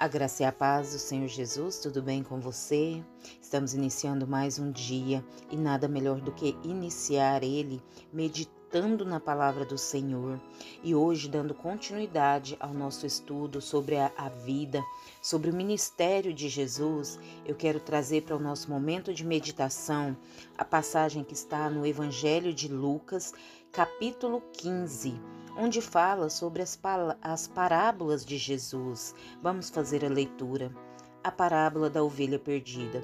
A graça e a paz do Senhor Jesus, tudo bem com você? Estamos iniciando mais um dia e nada melhor do que iniciar ele meditando na palavra do Senhor e hoje dando continuidade ao nosso estudo sobre a, a vida, sobre o ministério de Jesus. Eu quero trazer para o nosso momento de meditação a passagem que está no Evangelho de Lucas, capítulo 15 onde fala sobre as, as parábolas de Jesus. Vamos fazer a leitura. A parábola da ovelha perdida.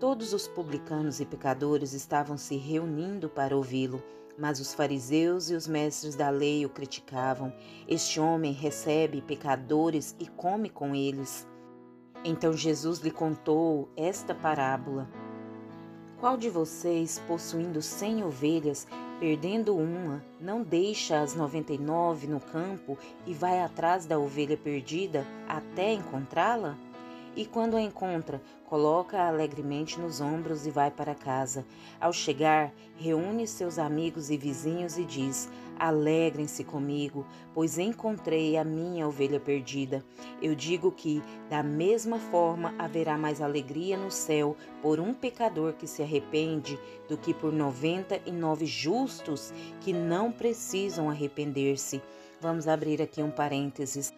Todos os publicanos e pecadores estavam se reunindo para ouvi-lo, mas os fariseus e os mestres da lei o criticavam. Este homem recebe pecadores e come com eles. Então Jesus lhe contou esta parábola. Qual de vocês, possuindo cem ovelhas, Perdendo uma, não deixa as noventa e nove no campo e vai atrás da ovelha perdida até encontrá-la? E quando a encontra, coloca-a alegremente nos ombros e vai para casa. Ao chegar, reúne seus amigos e vizinhos e diz: Alegrem-se comigo, pois encontrei a minha ovelha perdida. Eu digo que, da mesma forma, haverá mais alegria no céu por um pecador que se arrepende do que por noventa e nove justos que não precisam arrepender-se. Vamos abrir aqui um parênteses.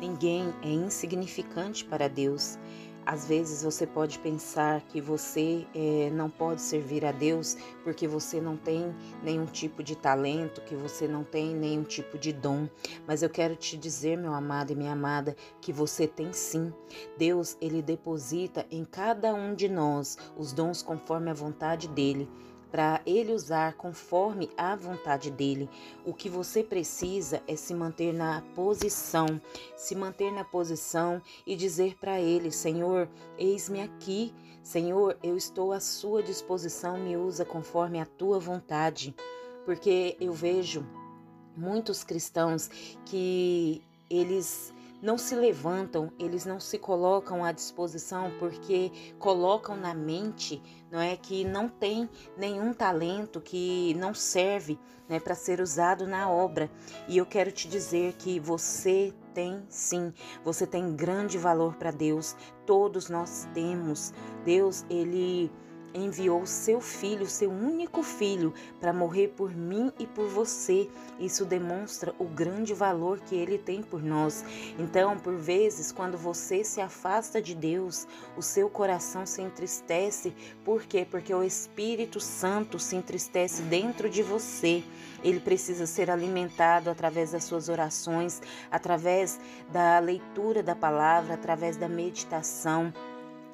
Ninguém é insignificante para Deus. Às vezes você pode pensar que você é, não pode servir a Deus porque você não tem nenhum tipo de talento, que você não tem nenhum tipo de dom. Mas eu quero te dizer, meu amado e minha amada, que você tem sim. Deus, ele deposita em cada um de nós os dons conforme a vontade dele para ele usar conforme a vontade dele. O que você precisa é se manter na posição, se manter na posição e dizer para ele: Senhor, eis-me aqui. Senhor, eu estou à sua disposição, me usa conforme a tua vontade. Porque eu vejo muitos cristãos que eles não se levantam, eles não se colocam à disposição porque colocam na mente, não é que não tem nenhum talento que não serve, né, para ser usado na obra. E eu quero te dizer que você tem sim, você tem grande valor para Deus. Todos nós temos. Deus, ele enviou seu filho, seu único filho, para morrer por mim e por você. Isso demonstra o grande valor que ele tem por nós. Então, por vezes, quando você se afasta de Deus, o seu coração se entristece. Por quê? Porque o Espírito Santo se entristece dentro de você. Ele precisa ser alimentado através das suas orações, através da leitura da palavra, através da meditação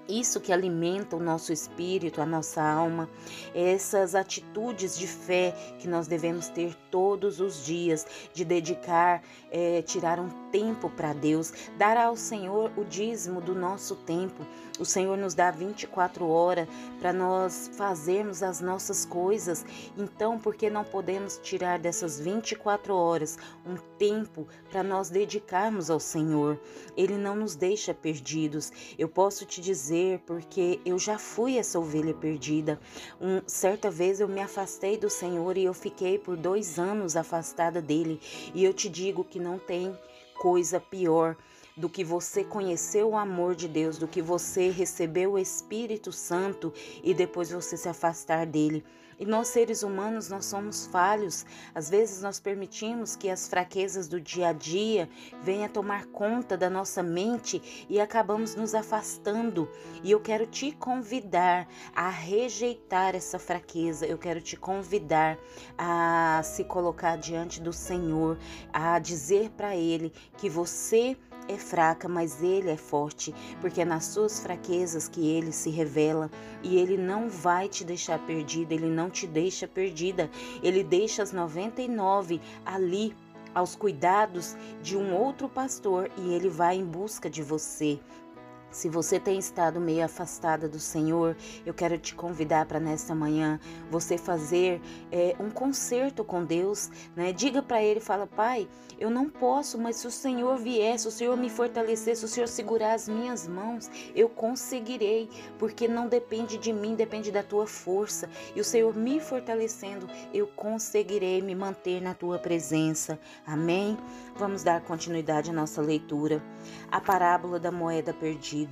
isso que alimenta o nosso espírito, a nossa alma, essas atitudes de fé que nós devemos ter todos os dias, de dedicar, é, tirar um tempo para Deus, dar ao Senhor o dízimo do nosso tempo. O Senhor nos dá 24 horas para nós fazermos as nossas coisas. Então, por que não podemos tirar dessas 24 horas um tempo para nós dedicarmos ao Senhor? Ele não nos deixa perdidos. Eu posso te dizer dizer porque eu já fui essa ovelha perdida. Um, certa vez eu me afastei do Senhor e eu fiquei por dois anos afastada dele. E eu te digo que não tem coisa pior do que você conhecer o amor de Deus, do que você receber o Espírito Santo e depois você se afastar dele. E nós seres humanos, nós somos falhos. Às vezes nós permitimos que as fraquezas do dia a dia venham tomar conta da nossa mente e acabamos nos afastando. E eu quero te convidar a rejeitar essa fraqueza. Eu quero te convidar a se colocar diante do Senhor, a dizer para ele que você é fraca, mas ele é forte, porque é nas suas fraquezas que ele se revela e ele não vai te deixar perdida, ele não te deixa perdida, ele deixa as 99 ali aos cuidados de um outro pastor e ele vai em busca de você. Se você tem estado meio afastada do Senhor, eu quero te convidar para nesta manhã você fazer é, um concerto com Deus, né? Diga para Ele, fala, Pai, eu não posso, mas se o Senhor vier, se o Senhor me fortalecer, se o Senhor segurar as minhas mãos, eu conseguirei, porque não depende de mim, depende da tua força. E o Senhor me fortalecendo, eu conseguirei me manter na tua presença. Amém? Vamos dar continuidade à nossa leitura. A parábola da moeda perdida.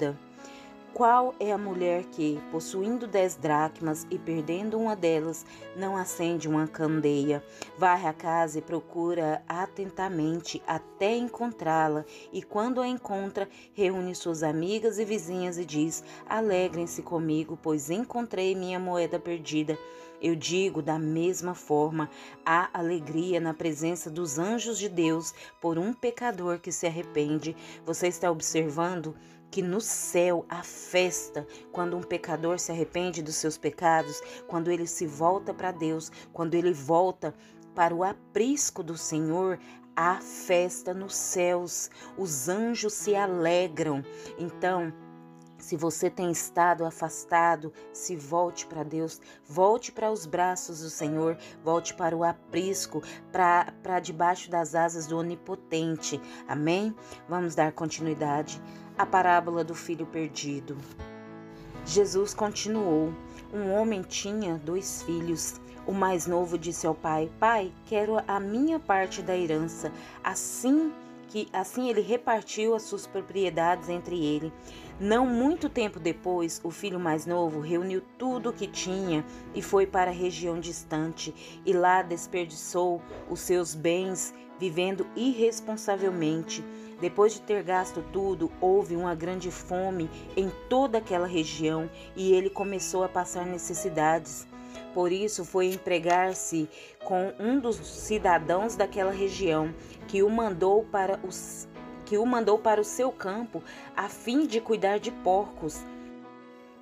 Qual é a mulher que, possuindo dez dracmas e perdendo uma delas, não acende uma candeia, varre a casa e procura atentamente até encontrá-la, e quando a encontra, reúne suas amigas e vizinhas e diz: Alegrem-se comigo, pois encontrei minha moeda perdida. Eu digo da mesma forma, há alegria na presença dos anjos de Deus por um pecador que se arrepende. Você está observando que no céu há festa quando um pecador se arrepende dos seus pecados, quando ele se volta para Deus, quando ele volta para o aprisco do Senhor, há festa nos céus, os anjos se alegram. Então, se você tem estado afastado, se volte para Deus, volte para os braços do Senhor, volte para o aprisco, para debaixo das asas do Onipotente. Amém? Vamos dar continuidade à parábola do filho perdido. Jesus continuou: Um homem tinha dois filhos. O mais novo disse ao pai: Pai, quero a minha parte da herança. Assim que assim ele repartiu as suas propriedades entre ele. Não muito tempo depois, o filho mais novo reuniu tudo o que tinha e foi para a região distante, e lá desperdiçou os seus bens, vivendo irresponsavelmente. Depois de ter gasto tudo, houve uma grande fome em toda aquela região e ele começou a passar necessidades. Por isso foi empregar-se com um dos cidadãos daquela região, que o mandou para os que o mandou para o seu campo a fim de cuidar de porcos.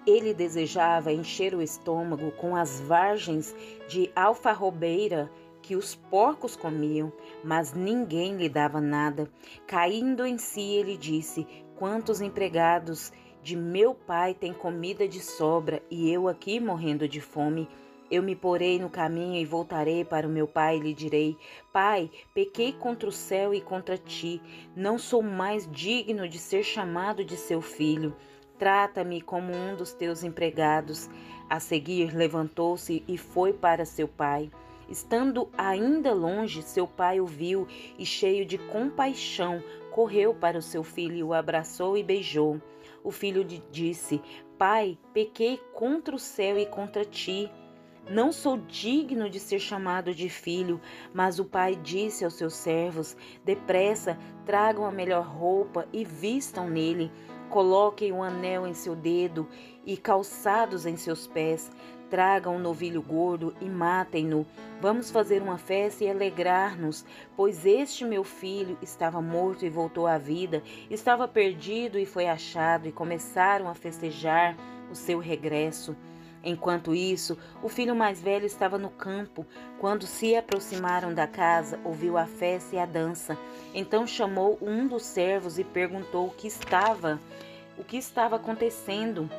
Ele desejava encher o estômago com as vargens de alfarrobeira que os porcos comiam, mas ninguém lhe dava nada. Caindo em si, ele disse: Quantos empregados de meu pai têm comida de sobra e eu aqui morrendo de fome? Eu me porei no caminho e voltarei para o meu pai e lhe direi: Pai, pequei contra o céu e contra ti, não sou mais digno de ser chamado de seu filho. Trata-me como um dos teus empregados. A seguir, levantou-se e foi para seu pai. Estando ainda longe, seu pai o viu e, cheio de compaixão, correu para o seu filho o abraçou e beijou. O filho lhe disse: Pai, pequei contra o céu e contra ti não sou digno de ser chamado de filho, mas o pai disse aos seus servos: Depressa, tragam a melhor roupa e vistam nele. Coloquem um anel em seu dedo e calçados em seus pés. Tragam um novilho gordo e matem-no. Vamos fazer uma festa e alegrar-nos, pois este meu filho estava morto e voltou à vida, estava perdido e foi achado, e começaram a festejar o seu regresso. Enquanto isso, o filho mais velho estava no campo. Quando se aproximaram da casa, ouviu a festa e a dança. Então chamou um dos servos e perguntou o que estava, o que estava acontecendo.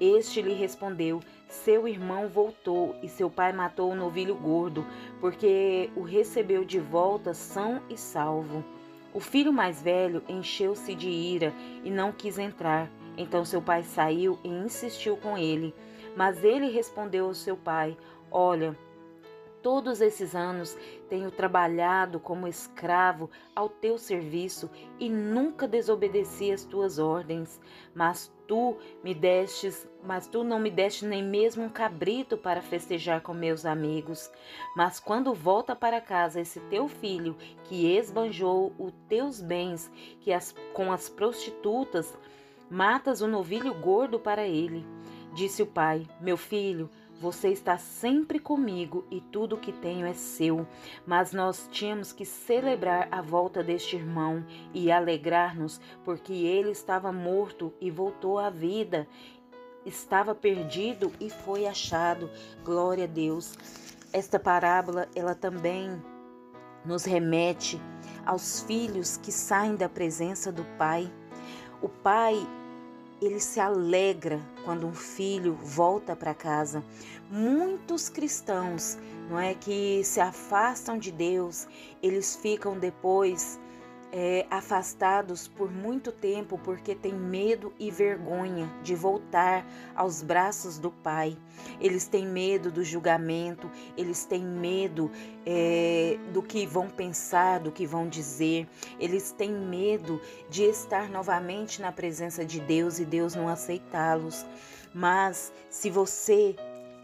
Este lhe respondeu: Seu irmão voltou e seu pai matou o novilho gordo, porque o recebeu de volta são e salvo. O filho mais velho encheu-se de ira e não quis entrar. Então seu pai saiu e insistiu com ele. Mas ele respondeu ao seu pai: Olha, todos esses anos tenho trabalhado como escravo ao teu serviço e nunca desobedeci às tuas ordens, mas tu me destes, mas tu não me deste nem mesmo um cabrito para festejar com meus amigos. Mas quando volta para casa esse teu filho que esbanjou os teus bens, que as, com as prostitutas matas o um novilho gordo para ele. Disse o pai: Meu filho, você está sempre comigo e tudo que tenho é seu. Mas nós tínhamos que celebrar a volta deste irmão e alegrar-nos, porque ele estava morto e voltou à vida. Estava perdido e foi achado. Glória a Deus. Esta parábola, ela também nos remete aos filhos que saem da presença do pai. O pai ele se alegra quando um filho volta para casa. Muitos cristãos, não é que se afastam de Deus, eles ficam depois é, afastados por muito tempo porque têm medo e vergonha de voltar aos braços do Pai. Eles têm medo do julgamento, eles têm medo é, do que vão pensar, do que vão dizer, eles têm medo de estar novamente na presença de Deus e Deus não aceitá-los. Mas se você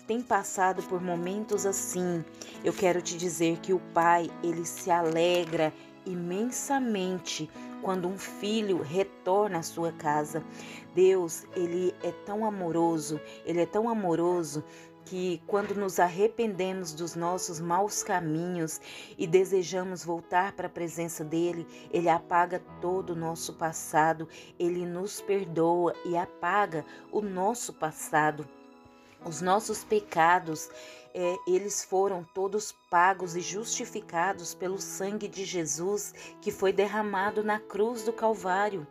tem passado por momentos assim, eu quero te dizer que o Pai, ele se alegra imensamente quando um filho retorna à sua casa. Deus, ele é tão amoroso, ele é tão amoroso que quando nos arrependemos dos nossos maus caminhos e desejamos voltar para a presença dele, ele apaga todo o nosso passado, ele nos perdoa e apaga o nosso passado. Os nossos pecados, é, eles foram todos pagos e justificados pelo sangue de Jesus que foi derramado na cruz do Calvário.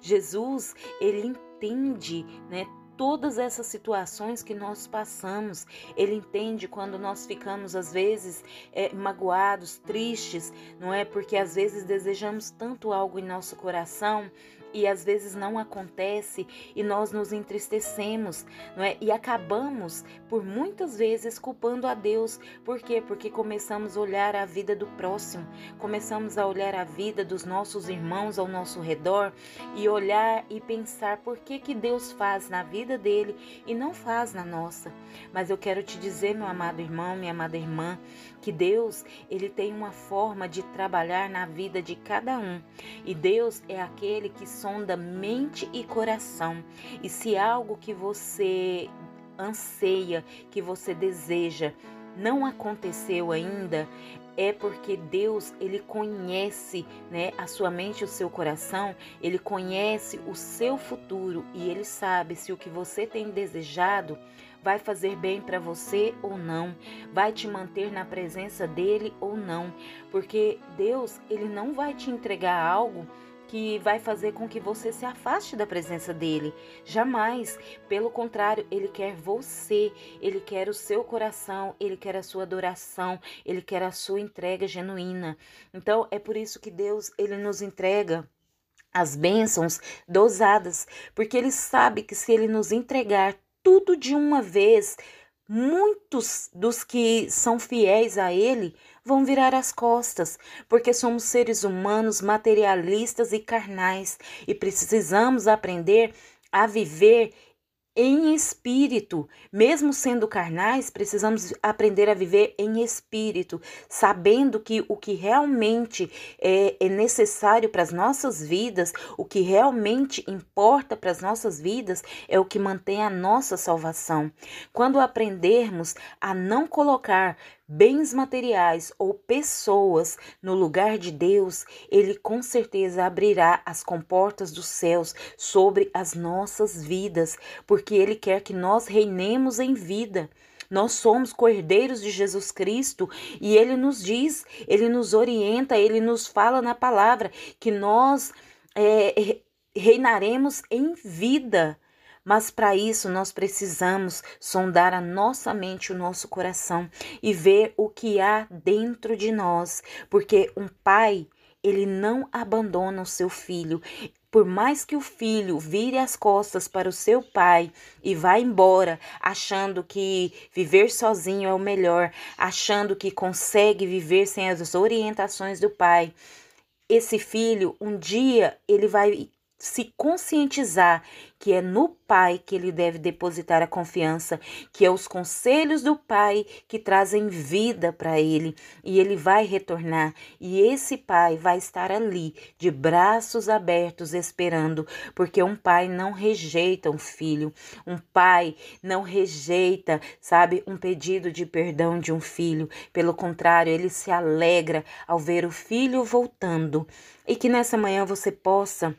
Jesus, ele entende, né? Todas essas situações que nós passamos, Ele entende quando nós ficamos, às vezes, é, magoados, tristes, não é? Porque às vezes desejamos tanto algo em nosso coração e às vezes não acontece e nós nos entristecemos, não é? E acabamos por muitas vezes culpando a Deus. Por quê? Porque começamos a olhar a vida do próximo, começamos a olhar a vida dos nossos irmãos ao nosso redor e olhar e pensar por que que Deus faz na vida dele e não faz na nossa. Mas eu quero te dizer, meu amado irmão, minha amada irmã, que Deus, ele tem uma forma de trabalhar na vida de cada um. E Deus é aquele que sonda mente e coração. E se algo que você anseia, que você deseja, não aconteceu ainda, é porque Deus ele conhece, né, a sua mente e o seu coração, ele conhece o seu futuro e ele sabe se o que você tem desejado vai fazer bem para você ou não, vai te manter na presença dele ou não, porque Deus, ele não vai te entregar algo que vai fazer com que você se afaste da presença dele. Jamais. Pelo contrário, ele quer você, ele quer o seu coração, ele quer a sua adoração, ele quer a sua entrega genuína. Então, é por isso que Deus, ele nos entrega as bênçãos dosadas, porque ele sabe que se ele nos entregar tudo de uma vez, muitos dos que são fiéis a Ele vão virar as costas, porque somos seres humanos materialistas e carnais e precisamos aprender a viver em espírito. Mesmo sendo carnais, precisamos aprender a viver em espírito, sabendo que o que realmente é, é necessário para as nossas vidas, o que realmente importa para as nossas vidas, é o que mantém a nossa salvação. Quando aprendermos a não colocar bens materiais ou pessoas no lugar de Deus, Ele com certeza abrirá as comportas dos céus sobre as nossas vidas, porque Ele quer que nós reinemos em vida. Nós somos cordeiros de Jesus Cristo e Ele nos diz, Ele nos orienta, Ele nos fala na palavra que nós é, reinaremos em vida. Mas para isso nós precisamos sondar a nossa mente, o nosso coração e ver o que há dentro de nós, porque um pai, ele não abandona o seu filho. Por mais que o filho vire as costas para o seu pai e vá embora, achando que viver sozinho é o melhor, achando que consegue viver sem as orientações do pai, esse filho, um dia, ele vai se conscientizar que é no Pai que ele deve depositar a confiança, que é os conselhos do Pai que trazem vida para ele e ele vai retornar e esse Pai vai estar ali de braços abertos esperando, porque um pai não rejeita um filho, um pai não rejeita, sabe, um pedido de perdão de um filho, pelo contrário, ele se alegra ao ver o filho voltando e que nessa manhã você possa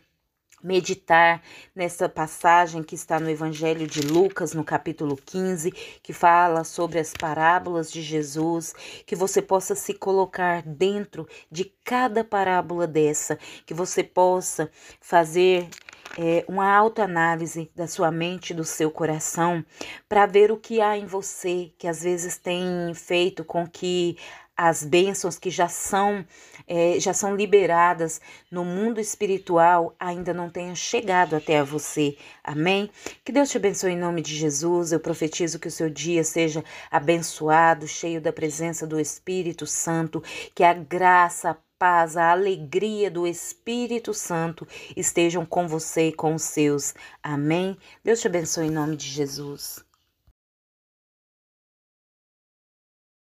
meditar nessa passagem que está no Evangelho de Lucas, no capítulo 15, que fala sobre as parábolas de Jesus, que você possa se colocar dentro de cada parábola dessa, que você possa fazer é, uma autoanálise da sua mente, do seu coração, para ver o que há em você que às vezes tem feito com que as bênçãos que já são é, já são liberadas no mundo espiritual ainda não tenham chegado até a você. Amém? Que Deus te abençoe em nome de Jesus. Eu profetizo que o seu dia seja abençoado, cheio da presença do Espírito Santo, que a graça, a paz, a alegria do Espírito Santo estejam com você e com os seus. Amém? Deus te abençoe em nome de Jesus.